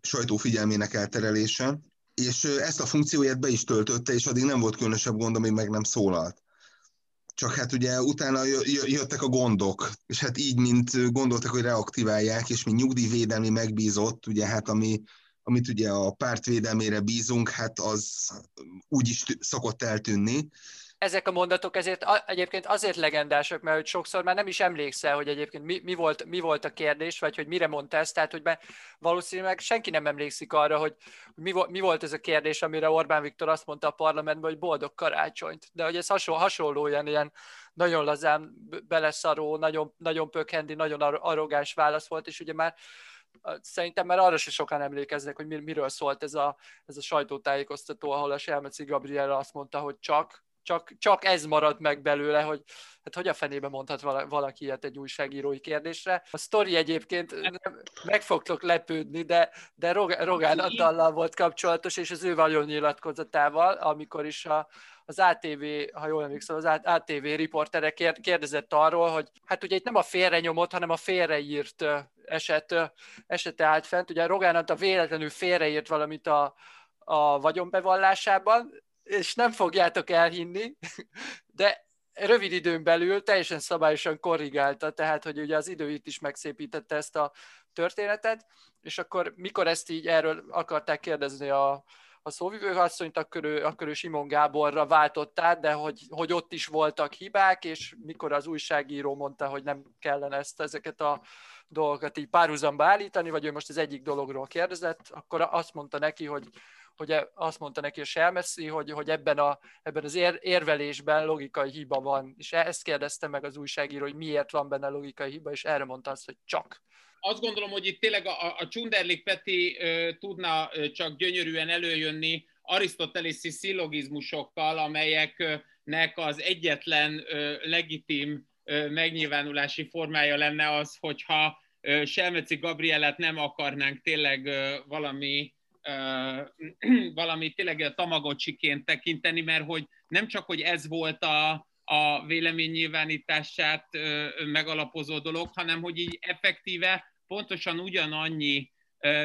sajtó figyelmének elterelése, és ezt a funkcióját be is töltötte, és addig nem volt különösebb gond, amíg meg nem szólalt. Csak hát ugye utána jöttek a gondok, és hát így, mint gondoltak, hogy reaktiválják, és mint nyugdíjvédelmi megbízott, ugye hát ami, amit ugye a pártvédelmére bízunk, hát az úgy is szokott eltűnni, ezek a mondatok ezért egyébként azért legendások, mert hogy sokszor már nem is emlékszel, hogy egyébként mi, mi, volt, mi volt a kérdés, vagy hogy mire mondta ezt, tehát hogy valószínűleg senki nem emlékszik arra, hogy mi, mi volt ez a kérdés, amire Orbán Viktor azt mondta a parlamentben, hogy boldog karácsonyt. De hogy ez hasonló, hasonló ilyen, ilyen nagyon lazán beleszaró, nagyon, nagyon pökhendi, nagyon arrogáns válasz volt, és ugye már szerintem már arra se sokan emlékeznek, hogy mir, miről szólt ez a, ez a sajtótájékoztató, ahol a Selmeci Gabriela azt mondta, hogy csak, csak, csak ez maradt meg belőle, hogy hát hogy a fenébe mondhat valaki ilyet egy újságírói kérdésre. A sztori egyébként meg fogtok lepődni, de, de Rogán Adallal volt kapcsolatos, és az ő nyilatkozatával, amikor is a, az ATV, ha jól emlékszem, az ATV riportere kérdezett arról, hogy hát ugye itt nem a félrenyomott, hanem a félreírt eset, esete állt fent. Ugye Rogán a véletlenül félreírt valamit a, a vagyonbevallásában, és nem fogjátok elhinni, de rövid időn belül teljesen szabályosan korrigálta, tehát hogy ugye az idő is megszépítette ezt a történetet, és akkor mikor ezt így erről akarták kérdezni a, a szóvivő asszonyt, akkor ő, akkor ő Simon Gáborra váltott át, de hogy, hogy ott is voltak hibák, és mikor az újságíró mondta, hogy nem kellene ezt, ezeket a dolgokat így párhuzamba állítani, vagy ő most az egyik dologról kérdezett, akkor azt mondta neki, hogy hogy e, azt mondta neki a Selmeszi, hogy, hogy ebben, a, ebben az ér, érvelésben logikai hiba van, és ezt kérdezte meg az újságíró, hogy miért van benne logikai hiba, és erre mondta azt, hogy csak. Azt gondolom, hogy itt tényleg a, a Csunderlik Peti ö, tudna ö, csak gyönyörűen előjönni arisztotelészi szillogizmusokkal, amelyeknek az egyetlen ö, legitim ö, megnyilvánulási formája lenne az, hogyha Selmeci Gabrielet nem akarnánk tényleg valami *clears throat* valami tényleg tamagocsiként tekinteni, mert hogy nem csak, hogy ez volt a, a véleménynyilvánítását megalapozó dolog, hanem hogy így effektíve pontosan ugyanannyi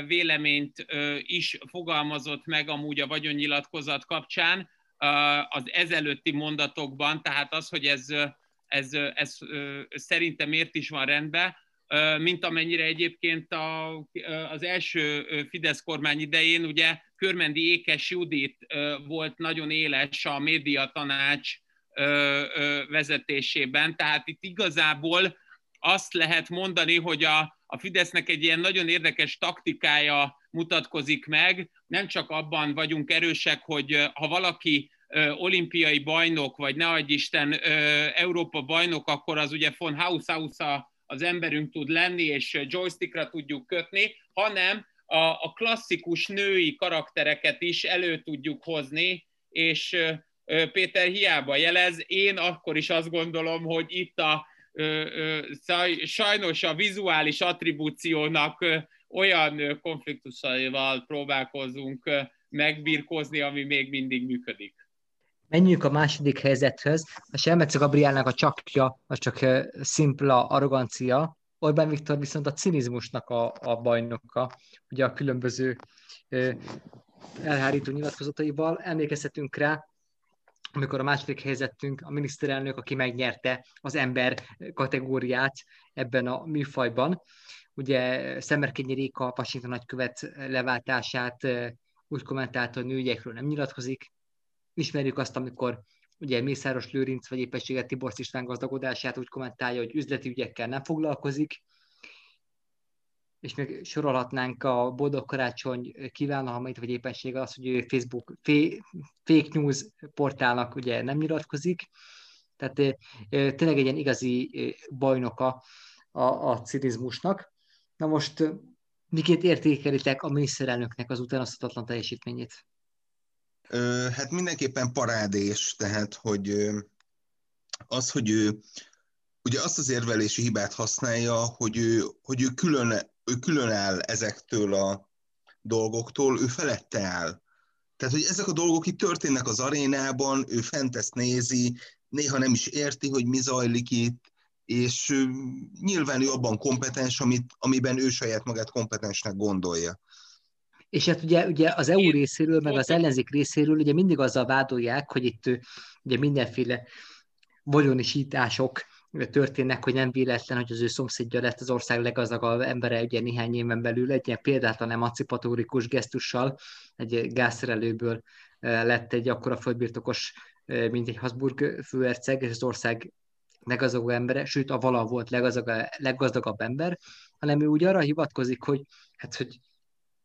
véleményt is fogalmazott meg amúgy a vagyonnyilatkozat kapcsán az ezelőtti mondatokban, tehát az, hogy ez, ez, ez szerintem miért is van rendben, mint amennyire egyébként a, az első Fidesz kormány idején, ugye Körmendi Ékes Judit volt nagyon éles a média tanács vezetésében, tehát itt igazából azt lehet mondani, hogy a, a Fidesznek egy ilyen nagyon érdekes taktikája mutatkozik meg, nem csak abban vagyunk erősek, hogy ha valaki olimpiai bajnok, vagy ne adj Isten, Európa bajnok, akkor az ugye von Haus a az emberünk tud lenni, és joystickra tudjuk kötni, hanem a, a klasszikus női karaktereket is elő tudjuk hozni, és Péter hiába jelez, én akkor is azt gondolom, hogy itt a sajnos a vizuális attribúciónak olyan konfliktusaival próbálkozunk megbírkozni, ami még mindig működik. Menjünk a második helyzethez. A Selmece Gabrielnek a csakja, az csak szimpla arrogancia, Orbán Viktor viszont a cinizmusnak a, a bajnoka, ugye a különböző elhárító nyilatkozataival. Emlékezhetünk rá, amikor a második helyzetünk, a miniszterelnök, aki megnyerte az ember kategóriát ebben a műfajban. Ugye Szemerkényi Réka, Washington nagykövet leváltását úgy kommentálta, hogy nőgyekről nem nyilatkozik, Ismerjük azt, amikor ugye Mészáros Lőrinc vagy éppenséget Tibor István gazdagodását úgy kommentálja, hogy üzleti ügyekkel nem foglalkozik, és még sorolhatnánk a Boldog Karácsony kívánalmait, vagy éppenséggel az, hogy ő Facebook fake news portálnak ugye nem nyilatkozik. Tehát tényleg egy ilyen igazi bajnoka a, a cinizmusnak. Na most miként értékelitek a miniszterelnöknek az utánozhatatlan teljesítményét? Hát mindenképpen parádés, tehát hogy az, hogy ő ugye azt az érvelési hibát használja, hogy ő, hogy ő, külön, ő külön áll ezektől a dolgoktól, ő felette áll. Tehát, hogy ezek a dolgok itt történnek az arénában, ő fent ezt nézi, néha nem is érti, hogy mi zajlik itt, és nyilván ő abban kompetens, amit, amiben ő saját magát kompetensnek gondolja. És hát ugye, ugye az EU részéről, meg az ellenzék részéről ugye mindig azzal vádolják, hogy itt ugye mindenféle vagyonisítások történnek, hogy nem véletlen, hogy az ő szomszédja lett az ország leggazdagabb embere ugye néhány éven belül. Egy ilyen példátlan emancipatórikus gesztussal, egy gázszerelőből lett egy akkora földbirtokos, mint egy Habsburg főerceg, és az ország leggazdagabb embere, sőt a vala volt leggazdagabb, leggazdagabb ember, hanem ő úgy arra hivatkozik, hogy hát, hogy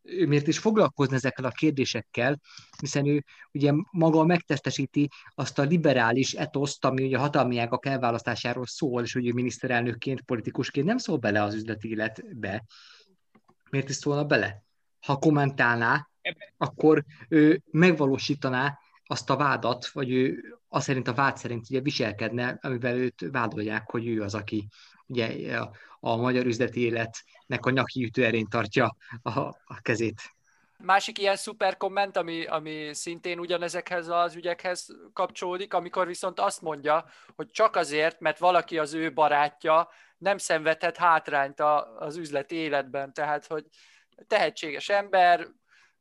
ő miért is foglalkozni ezekkel a kérdésekkel, hiszen ő ugye maga megtestesíti azt a liberális etoszt, ami ugye a hatalmi ágak elválasztásáról szól, és hogy ő miniszterelnökként, politikusként nem szól bele az üzleti életbe. Miért is szólna bele? Ha kommentálná, akkor ő megvalósítaná azt a vádat, vagy ő azt szerint a vád szerint ugye viselkedne, amivel őt vádolják, hogy ő az, aki ugye a magyar üzleti életnek a nyaki ütőerén tartja a, a kezét. Másik ilyen szuper komment, ami, ami szintén ugyanezekhez az ügyekhez kapcsolódik, amikor viszont azt mondja, hogy csak azért, mert valaki az ő barátja, nem szenvedhet hátrányt a, az üzleti életben. Tehát, hogy tehetséges ember,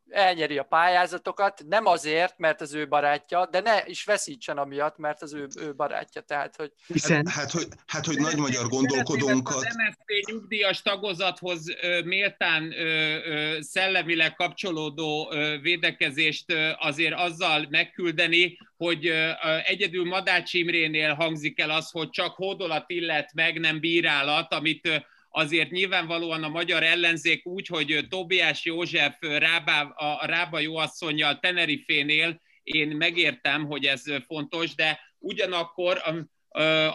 elnyeri a pályázatokat, nem azért, mert az ő barátja, de ne is veszítsen amiatt, mert az ő, ő barátja. Tehát, hogy... Hiszen... Hát, hogy, hát, hogy nagy magyar gondolkodónkat... Az MSZP nyugdíjas tagozathoz méltán szellemileg kapcsolódó védekezést azért azzal megküldeni, hogy egyedül Madács Imrénél hangzik el az, hogy csak hódolat illet meg, nem bírálat, amit azért nyilvánvalóan a magyar ellenzék úgy, hogy Tobiás József Rábá, a Rába jóasszonyjal Tenerifénél, én megértem, hogy ez fontos, de ugyanakkor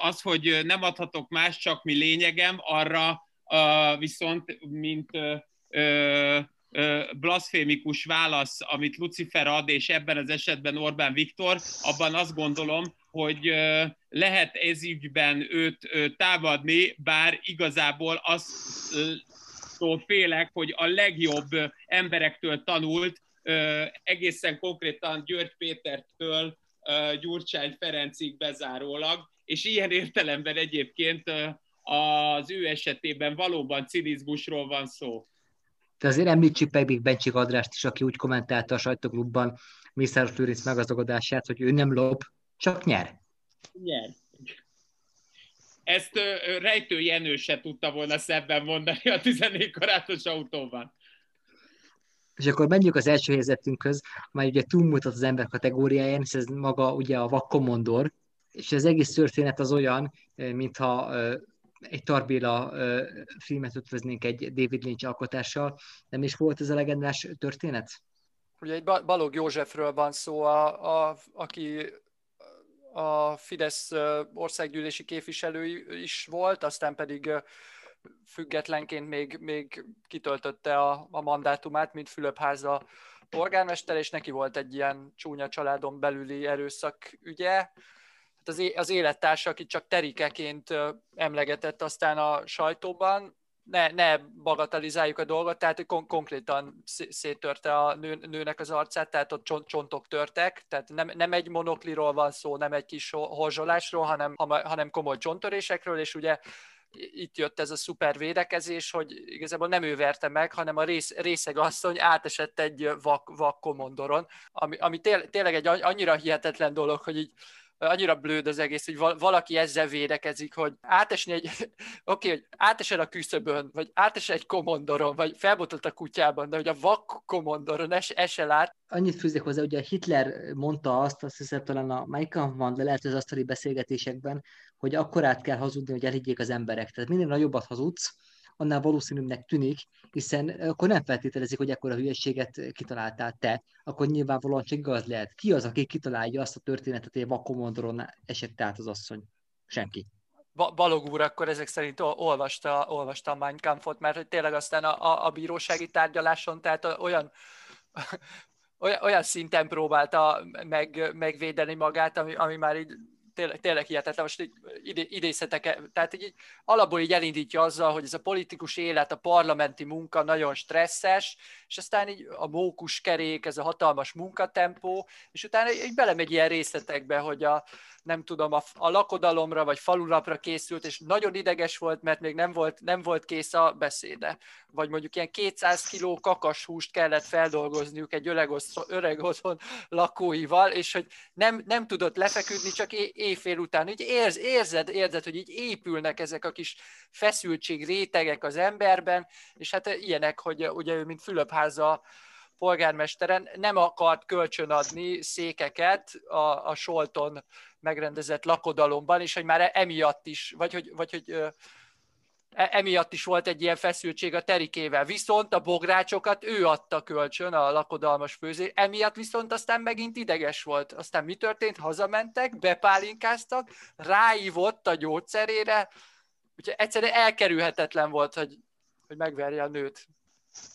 az, hogy nem adhatok más, csak mi lényegem, arra viszont, mint blaszfémikus válasz, amit Lucifer ad, és ebben az esetben Orbán Viktor, abban azt gondolom, hogy lehet ez ügyben őt támadni, bár igazából azt félek, hogy a legjobb emberektől tanult, egészen konkrétan György Pétertől Gyurcsány Ferencig bezárólag, és ilyen értelemben egyébként az ő esetében valóban cinizmusról van szó. De azért említsük meg még Bencsik Adrást is, aki úgy kommentálta a sajtóklubban Mészáros Lőrinc megazogodását, hogy ő nem lop, csak nyer. Nyer. Ezt uh, Rejtő Jenő se tudta volna szebben mondani a 14 karátos autóban. És akkor menjünk az első helyzetünkhöz, amely ugye túlmutat az ember kategóriáján, és ez maga ugye a vakkomondor, és az egész történet az olyan, mintha egy Tarbéla filmet ötvöznénk egy David Lynch alkotással. Nem is volt ez a legendás történet? Ugye egy Balog Józsefről van szó, a, a, aki a Fidesz országgyűlési képviselő is volt, aztán pedig függetlenként még, még kitöltötte a, a mandátumát, mint Fülöpháza polgármester, és neki volt egy ilyen csúnya családon belüli erőszak ügye, Hát az, az élettársa, akit csak terikeként emlegetett aztán a sajtóban, ne, ne bagatelizáljuk a dolgot, tehát kon- konkrétan széttörte a nő, nőnek az arcát, tehát ott csont, csontok törtek, tehát nem, nem egy monokliról van szó, nem egy kis horzsolásról, hanem, hanem komoly csonttörésekről, és ugye itt jött ez a szuper védekezés, hogy igazából nem ő verte meg, hanem a rész, részegasszony átesett egy vak, vak komondoron, ami, ami tényleg egy annyira hihetetlen dolog, hogy így annyira blőd az egész, hogy valaki ezzel védekezik, hogy átesni egy, *laughs* oké, okay, hogy átesel a küszöbön, vagy átesel egy komondoron, vagy felbotott a kutyában, de hogy a vak komondoron es, esel át. Annyit fűzek hozzá, ugye Hitler mondta azt, azt hiszem talán a Mike van, de lehet az asztali beszélgetésekben, hogy akkor át kell hazudni, hogy elhiggyék az emberek. Tehát minél nagyobbat hazudsz, annál valószínűbbnek tűnik, hiszen akkor nem feltételezik, hogy ekkora hülyeséget kitaláltál te, akkor nyilvánvalóan csak igaz lehet. Ki az, aki kitalálja azt a történetet, hogy a vakomondoron esett át az asszony? Senki. Balog úr akkor ezek szerint olvasta, olvasta a Mein Kampfot, mert hogy tényleg aztán a, a, a bírósági tárgyaláson, tehát olyan, *laughs* olyan szinten próbálta meg, megvédeni magát, ami, ami már így tényleg, tényleg hihetetlen, most idézhetek, tehát így alapból így elindítja azzal, hogy ez a politikus élet, a parlamenti munka nagyon stresszes, és aztán így a mókus kerék, ez a hatalmas munkatempó, és utána így belemegy ilyen részletekbe, hogy a, nem tudom, a, a lakodalomra vagy falulapra készült, és nagyon ideges volt, mert még nem volt, nem volt kész a beszéde. Vagy mondjuk ilyen 200 kiló kakashúst kellett feldolgozniuk egy öreg, öreg otthon lakóival, és hogy nem, nem tudott lefeküdni csak é, éjfél után. Így érz, érzed, érzed, hogy így épülnek ezek a kis feszültség rétegek az emberben, és hát ilyenek, hogy ugye ő, mint Fülöpháza polgármesteren nem akart kölcsönadni székeket a, a Solton megrendezett lakodalomban, és hogy már emiatt is, vagy hogy, vagy hogy e, emiatt is volt egy ilyen feszültség a terikével. Viszont a bográcsokat ő adta kölcsön, a lakodalmas főzé, emiatt viszont aztán megint ideges volt. Aztán mi történt? Hazamentek, bepálinkáztak, ráívott a gyógyszerére, úgyhogy egyszerűen elkerülhetetlen volt, hogy, hogy megverje a nőt.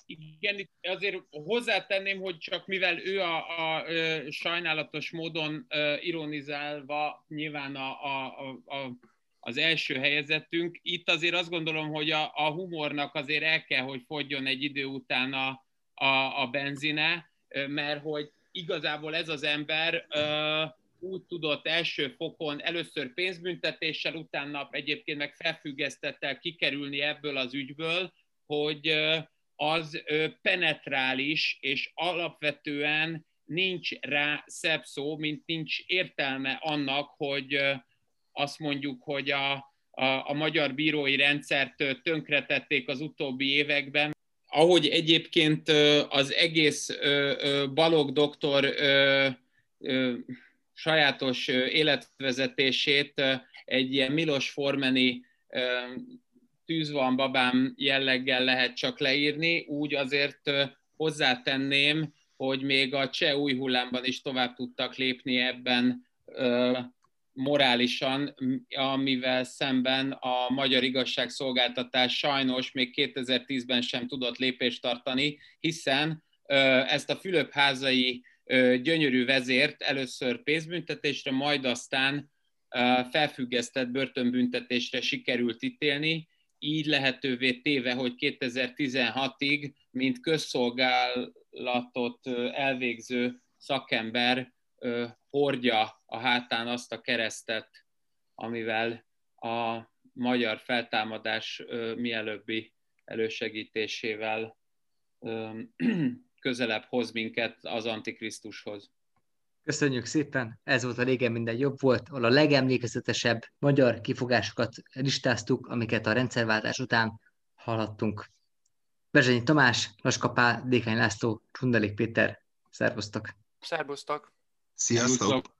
Igen, azért hozzátenném, hogy csak mivel ő a, a, a sajnálatos módon ironizálva nyilván a, a, a, az első helyezettünk, itt azért azt gondolom, hogy a, a humornak azért el kell, hogy fogjon egy idő után a, a, a benzine, mert hogy igazából ez az ember úgy tudott első fokon először pénzbüntetéssel, utána egyébként meg felfüggesztettel kikerülni ebből az ügyből, hogy az penetrális, és alapvetően nincs rá szebb szó, mint nincs értelme annak, hogy azt mondjuk, hogy a, a, a magyar bírói rendszert tönkretették az utóbbi években. Ahogy egyébként az egész Balog doktor sajátos életvezetését egy ilyen Milos Formeni tűz van babám jelleggel lehet csak leírni, úgy azért hozzátenném, hogy még a cseh új hullámban is tovább tudtak lépni ebben morálisan, amivel szemben a magyar igazságszolgáltatás sajnos még 2010-ben sem tudott lépést tartani, hiszen ezt a Fülöp-házai gyönyörű vezért először pénzbüntetésre, majd aztán felfüggesztett börtönbüntetésre sikerült ítélni, így lehetővé téve, hogy 2016-ig, mint közszolgálatot elvégző szakember hordja a hátán azt a keresztet, amivel a magyar feltámadás mielőbbi elősegítésével *clears throat* közelebb hoz minket az Antikrisztushoz. Köszönjük szépen, ez volt a Régen minden jobb volt, ahol a legemlékezetesebb magyar kifogásokat listáztuk, amiket a rendszerváltás után hallhattunk. Bezsenyi Tamás, Laskapá, Dékány László, Csundelik Péter, szervusztok! Szervusztok! Sziasztok!